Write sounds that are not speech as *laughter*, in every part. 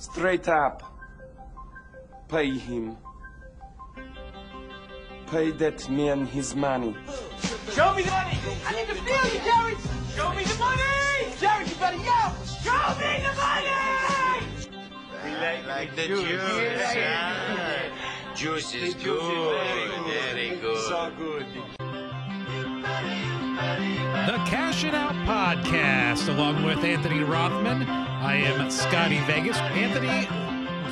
Straight up. Pay him. Pay that man his money. Show me the money! I need to feel you, Jared! Show me the money! Jared, you better yell! Show me the money! like, like the juice. ah. Juice is good. Very good. So good. The Cash It Out Podcast, along with Anthony Rothman. I am Scotty Vegas. Anthony,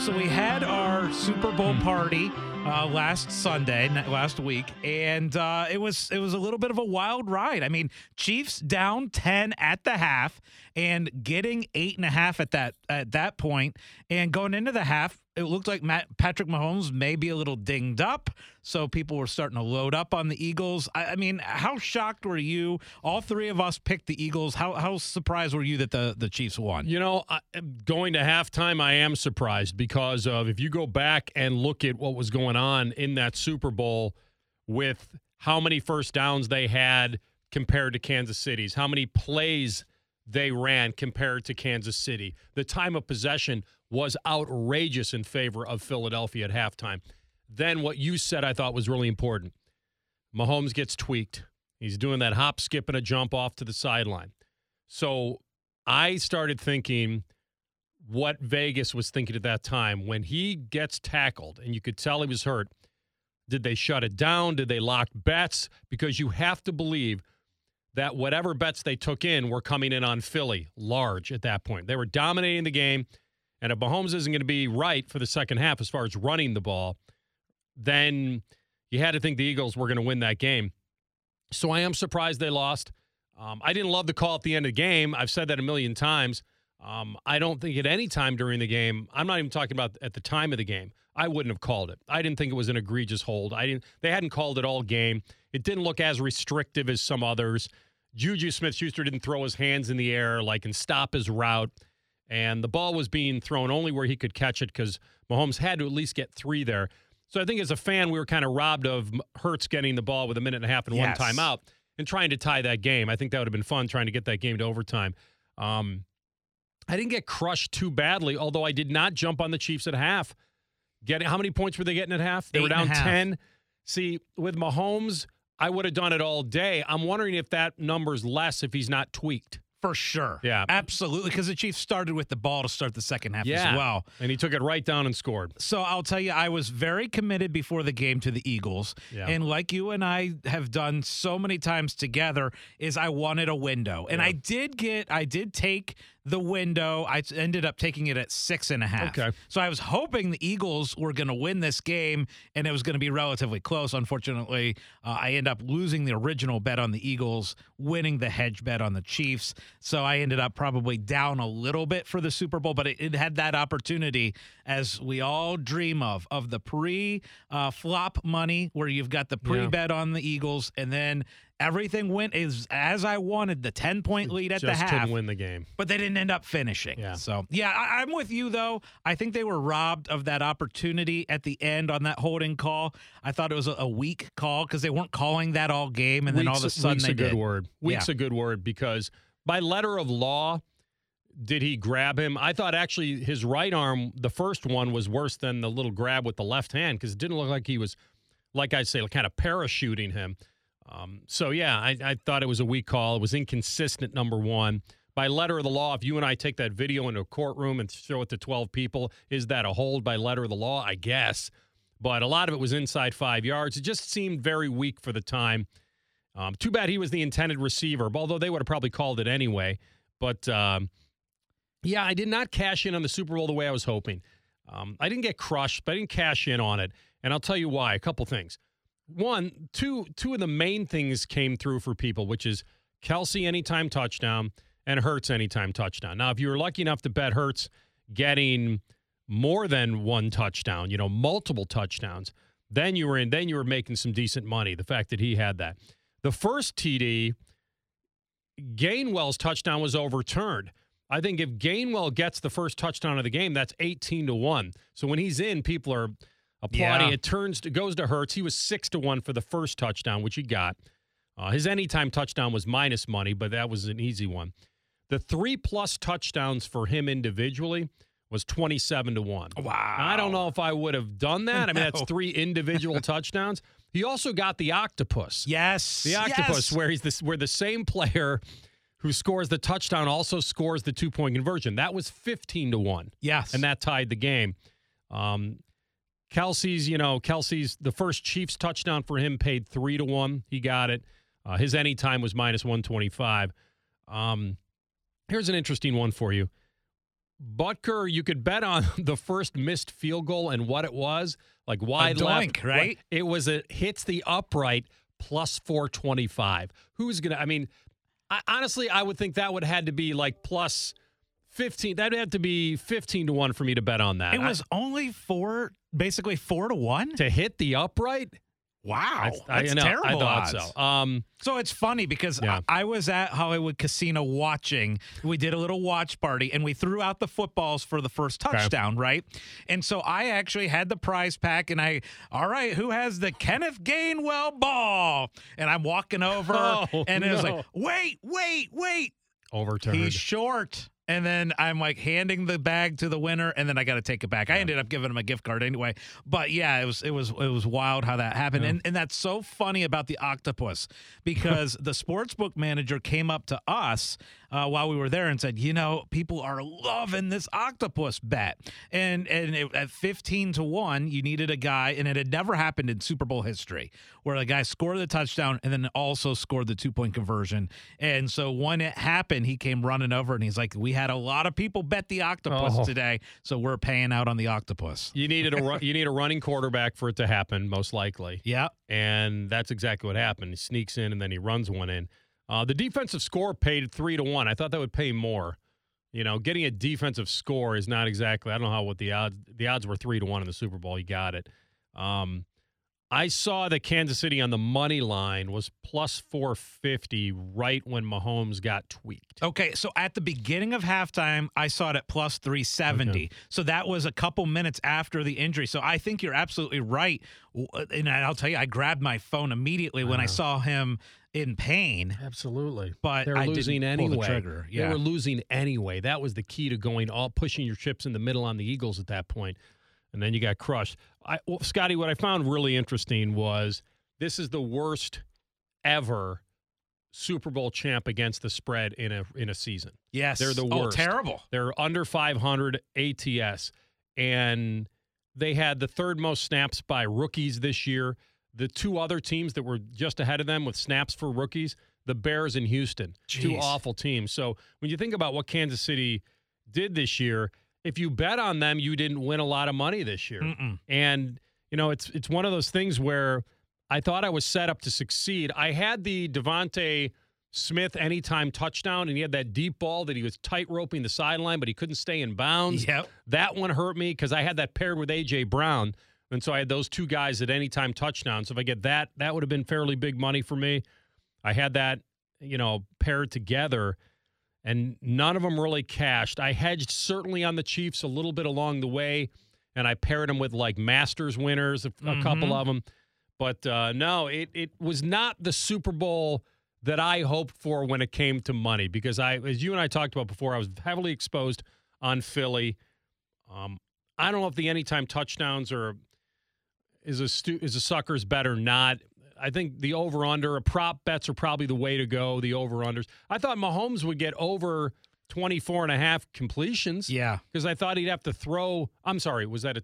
so we had our Super Bowl party uh, last Sunday, last week, and uh, it was it was a little bit of a wild ride. I mean, Chiefs down ten at the half and getting eight and a half at that at that point, and going into the half, it looked like Matt, Patrick Mahomes may be a little dinged up, so people were starting to load up on the Eagles. I, I mean, how shocked were you? All three of us picked the Eagles. How how surprised were you that the the Chiefs won? You know, I, going to halftime, I am surprised because of if you go back and look at what was going on in that Super Bowl with how many first downs they had compared to Kansas City's, how many plays they ran compared to Kansas City. The time of possession was outrageous in favor of Philadelphia at halftime. Then what you said I thought was really important. Mahomes gets tweaked. He's doing that hop, skip, and a jump off to the sideline. So I started thinking what Vegas was thinking at that time when he gets tackled and you could tell he was hurt. Did they shut it down? Did they lock bets? Because you have to believe that whatever bets they took in were coming in on Philly large at that point. They were dominating the game. And if Mahomes isn't going to be right for the second half as far as running the ball, then you had to think the Eagles were going to win that game. So I am surprised they lost. Um, I didn't love the call at the end of the game. I've said that a million times. Um, I don't think at any time during the game, I'm not even talking about at the time of the game, I wouldn't have called it. I didn't think it was an egregious hold. I didn't. They hadn't called it all game. It didn't look as restrictive as some others. Juju Smith-Schuster didn't throw his hands in the air like and stop his route, and the ball was being thrown only where he could catch it because Mahomes had to at least get three there. So I think as a fan, we were kind of robbed of Hurts getting the ball with a minute and a half and Yes. one timeout and trying to tie that game. I think that would have been fun trying to get that game to overtime. Um, I didn't get crushed too badly, although I did not jump on the Chiefs at half. Getting how many points were they getting at half? They were Eight a down ten. See, with Mahomes, I would have done it all day. I'm wondering if that number's less if he's not tweaked. For sure. Yeah. Absolutely. Because the Chiefs started with the ball to start the second half Yeah. as well. And he took it right down and scored. So I'll tell you, I was very committed before the game to the Eagles. Yeah. And like you and I have done so many times together, is I wanted a window. And Yeah. I did get, I did take the window. I ended up taking it at six and a half. Okay. So I was hoping the Eagles were going to win this game and it was going to be relatively close. Unfortunately, uh, I end up losing the original bet on the Eagles, winning the hedge bet on the Chiefs. So I ended up probably down a little bit for the Super Bowl, but it, it had that opportunity, as we all dream of, of the pre uh, flop money where you've got the pre bet on the Eagles and then. Everything went as as I wanted. The ten point lead at Just the half couldn't win the game. but they didn't end up finishing. Yeah. So yeah, I, I'm with you though. I think they were robbed of that opportunity at the end on that holding call. I thought it was a, a weak call because they weren't calling that all game, and then all of a sudden weak's they a good did. word. Week's Yeah. a good word because by letter of law, did he grab him? I thought actually his right arm, the first one, was worse than the little grab with the left hand because it didn't look like he was, like I say, kind of parachuting him. Um, so yeah, I, I thought it was a weak call. It was inconsistent. Number one. By letter of the law, if you and I take that video into a courtroom and show it to 12 people, is that a hold by letter of the law? I guess. But a lot of it was inside five yards. It just seemed very weak for the time. Um, too bad he was the intended receiver, although they would have probably called it anyway. But um, yeah, I did not cash in on the Super Bowl the way I was hoping. Um, I didn't get crushed, but I didn't cash in on it, and I'll tell you why. A couple things. One, two, two of the main things came through for people, which is Kelce anytime touchdown and Hurts anytime touchdown. Now, if you were lucky enough to bet Hurts getting more than one touchdown, you know, multiple touchdowns, then you were in. Then you were making some decent money. The fact that he had that. The first TD, Gainwell's touchdown was overturned. I think if Gainwell gets the first touchdown of the game, that's 18 to 1. So when he's in, people are applauding. Yeah. It turns to goes to Hurts. He was 6 to 1 for the first touchdown, which he got. Uh, his anytime touchdown was minus money, but that was an easy one. The three plus touchdowns for him individually was 27 to 1. Wow. I don't know if I would have done that. I mean, that's *laughs* three individual *laughs* touchdowns. He also got the octopus. Yes. The octopus, yes. where he's this, where the same player who scores the touchdown also scores the two point conversion. That was 15 to 1 Yes. and that tied the game. Um, Kelce's, you know, Kelce's the first Chiefs touchdown for him paid three to one. He got it. Uh, his anytime was minus one twenty five. Um, here's an interesting one for you. Butker, you could bet on *laughs* the first missed field goal and what it was, like wide left, doink, right? It was a hits the upright plus four twenty five. Who's gonna? I mean, I, honestly, I would think that would have had to be like plus fifteen. That would have to be fifteen to one for me to bet on that. It was only four, basically four to one. To hit the upright. Wow, I, that's I know, terrible. I thought odds. so. Um, So it's funny because Yeah. I, I was at Hollywood Casino watching. We did a little watch party and we threw out the footballs for the first touchdown, right? And so I actually had the prize pack and I, all right, who has the Kenneth Gainwell ball? And I'm walking over *laughs* Oh, and it was like, wait, wait, wait. overturned. He's short. And then I'm like handing the bag to the winner, and then I got to take it back. I ended up giving him a gift card anyway. But yeah, it was it was it was wild how that happened, and and that's so funny about the octopus because *laughs* the sportsbook manager came up to us uh, while we were there and said, you know, people are loving this octopus bet, and and it, at 15 to one, you needed a guy, and it had never happened in Super Bowl history where a guy scored the touchdown and then also scored the two point conversion, and so when it happened, he came running over and he's like, we had a lot of people bet the octopus Oh. today, so we're paying out on the octopus. You needed a *laughs* you need a running quarterback for it to happen, most likely, Yeah. and that's exactly what happened. He sneaks in and then he runs one in. Uh, the defensive score paid three to one. I thought that would pay more. You know, getting a defensive score is not exactly. I don't know how what the odds. The odds were three to one in the Super Bowl. He got it. Um, I saw that Kansas City on the money line was plus four fifty right when Mahomes got tweaked. Okay, so at the beginning of halftime, I saw it at plus 370. So that was a couple minutes after the injury. So I think you're absolutely right. And I'll tell you, I grabbed my phone immediately when I uh-huh. saw him in pain. Absolutely. But they're I losing pull the anyway. trigger. They were losing anyway. That was the key to going all pushing your chips in the middle on the Eagles at that point, and then you got crushed. I, well, Scotty, what I found really interesting was this is the worst ever Super Bowl champ against the spread in a in a season. Yes. They're the oh, worst. Oh, terrible. They're under 500 ATS, and they had the third most snaps by rookies this year. The two other teams that were just ahead of them with snaps for rookies, the Bears and Houston, two awful teams. So when you think about what Kansas City did this year, if you bet on them, you didn't win a lot of money this year. Mm-mm. And you know, it's it's one of those things where I thought I was set up to succeed. I had the DeVonta Smith anytime touchdown, and he had that deep ball that he was tight roping the sideline, but he couldn't stay in bounds. Yep. That one hurt me because I had that paired with AJ Brown, and so I had those two guys at anytime touchdown. So if I get that, that would have been fairly big money for me. I had that, you know, paired together, and none of them really cashed. I hedged certainly on the Chiefs a little bit along the way, and I paired them with like Masters winners, a, a couple of them. But uh, no, it it was not the Super Bowl that I hoped for when it came to money because I, as you and I talked about before, I was heavily exposed on Philly. Um, I don't know if the anytime touchdowns are is a stu- is a sucker's bet or not. I think the over under prop bets are probably the way to go. The over unders. I thought Mahomes would get over 24 and a half completions Yeah. because I thought he'd have to throw. I'm sorry, was that a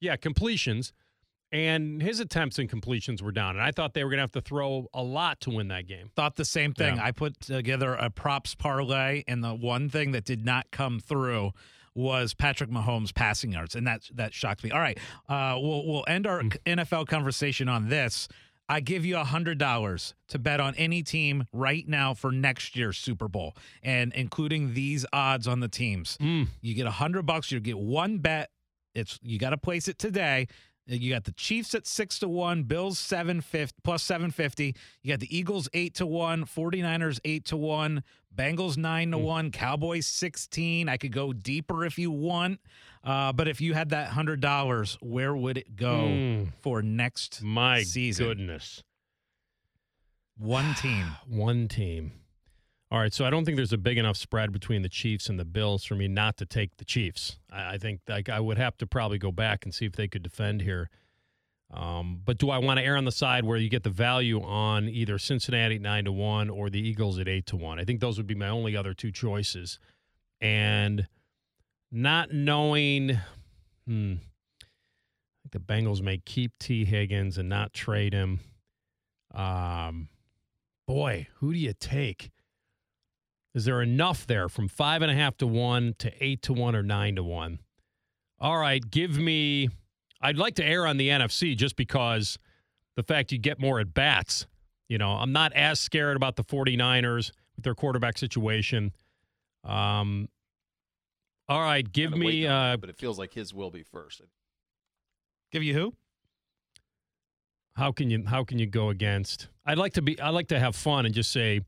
yeah completions? And his attempts and completions were down, and I thought they were going to have to throw a lot to win that game. Thought the same thing. Yeah. I put together a props parlay, and the one thing that did not come through was Patrick Mahomes passing yards, and that that shocked me. All right, uh, we'll we'll end our Mm. NFL conversation on this. I give you a hundred dollars to bet on any team right now for next year's Super Bowl, and including these odds on the teams. Mm. You get a hundred bucks. You get one bet. It's you got to place it today. You got the Chiefs at six to one, Bills seven fifty plus seven fifty. You got the Eagles eight to one, 49ers eight to one, Bengals nine Hmm. to one, Cowboys sixteen. I could go deeper if you want, uh, but if you had that hundred dollars, where would it go Mm. for next My season? goodness. One team. *sighs* One team. All right, so I don't think there's a big enough spread between the Chiefs and the Bills for me not to take the Chiefs. I, I think like I would have to probably go back and see if they could defend here. Um, but do I want to err on the side where you get the value on either Cincinnati at nine to one or the Eagles at eight to one? I think those would be my only other two choices. And not knowing, hmm, I think the Bengals may keep Tee Higgins and not trade him. Um, boy, who do you take? Is there enough there from five and a half to one to eight to one or nine to one? All right, give me. I'd like to err on the NFC just because the fact you get more at bats. You know, I'm not as scared about the 49ers with their quarterback situation. Um, all right, give me. Uh, but it feels like his will be first. Give you who? how can you how can you go against? I'd like to be. I like to have fun and just say,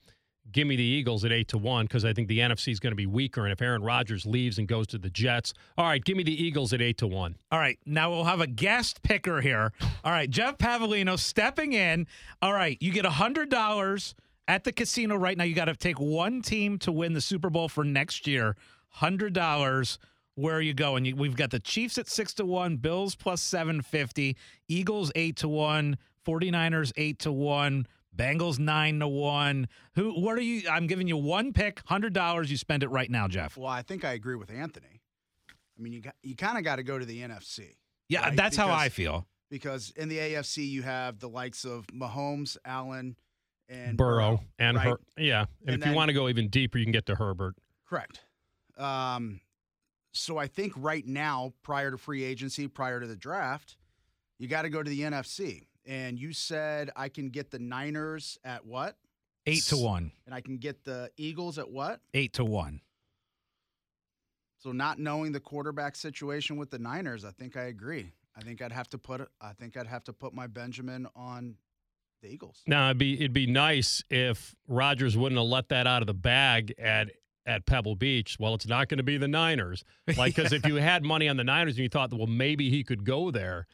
give me the Eagles at eight to one because I think the NFC is going to be weaker. And if Aaron Rodgers leaves and goes to the Jets, all right, give me the Eagles at eight to one. All right, now we'll have a guest picker here. All right, Jeff Pavlino stepping in. All right, you get a $100 at the casino right now. You got to take one team to win the Super Bowl for next year. $100. Where are you going? We've got the Chiefs at 6 to 1, Bills plus 750, Eagles 8 to 1, 49ers 8 to 1, Bengals 9 to 1. Who what are you I'm giving you one pick, $100. You spend it right now, Jeff. Well, I think I agree with Anthony. I mean, you got, you kind of got to go to the NFC Yeah, Right, that's how I feel. because in the AFC you have the likes of Mahomes, Allen, and Burrow and right? Her, yeah. And, And if you want to go even deeper, you can get to Herbert. Correct. Um, so I think right now, prior to free agency, prior to the draft, you got to go to the NFC. And you said I can get the Niners at what? 8 to 1. And I can get the Eagles at what? 8 to 1. So not knowing the quarterback situation with the Niners, I think I agree. I think I'd have to put I think I'd have to put my Benjamin on the Eagles. Now it'd be it'd be nice if Rodgers wouldn't have let that out of the bag at at Pebble Beach. Well, it's not going to be the Niners, like because *laughs* if you had money on the Niners and you thought, well, maybe he could go there,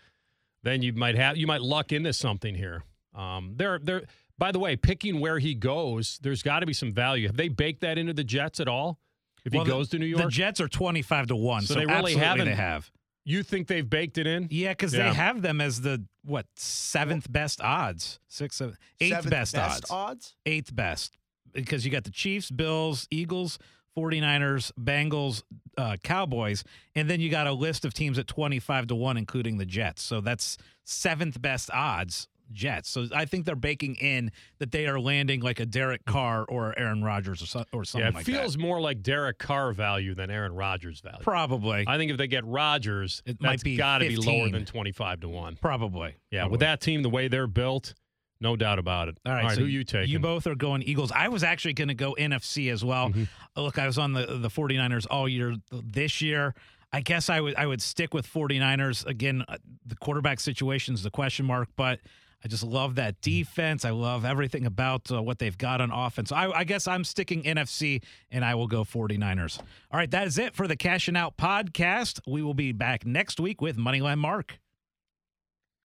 then you might have you might luck into something here. Um, there, there. By the way, picking where he goes, there's got to be some value. Have they baked that into the Jets at all? If Well, he the- goes to New York, The Jets are 25 to 1. So So, they really haven't- they have. you think they've baked it in? Yeah, because Yeah. they have them as the what seventh best odds, sixth, seventh, eighth Seventh best, odds, odds. eighth best, because you got the Chiefs, Bills, Eagles, 49ers, Bengals, uh, Cowboys, and then you got a list of teams at 25 to one, including the Jets. So that's seventh best odds. Jets. So I think they're baking in that they are landing like a Derek Carr or Aaron Rodgers or, so, or something Yeah, it like feels that. more like Derek Carr value than Aaron Rodgers value. Probably. I think if they get Rodgers, It might be got to be lower than twenty-five to one. Probably. Yeah, Probably. with that team, the way they're built, no doubt about it. All right, so who you taking? You both are going Eagles. I was actually going to go NFC as well. Mm-hmm. Look, I was on the the 49ers all year this year. I guess I would I would stick with 49ers. Again, uh, the quarterback situation is the question mark, but I just love that defense. I love everything about uh, what they've got on offense. I, I guess I'm sticking NFC, and I will go 49ers. All right, that is it for the Cashing Out podcast. We will be back next week with Moneyline Mark.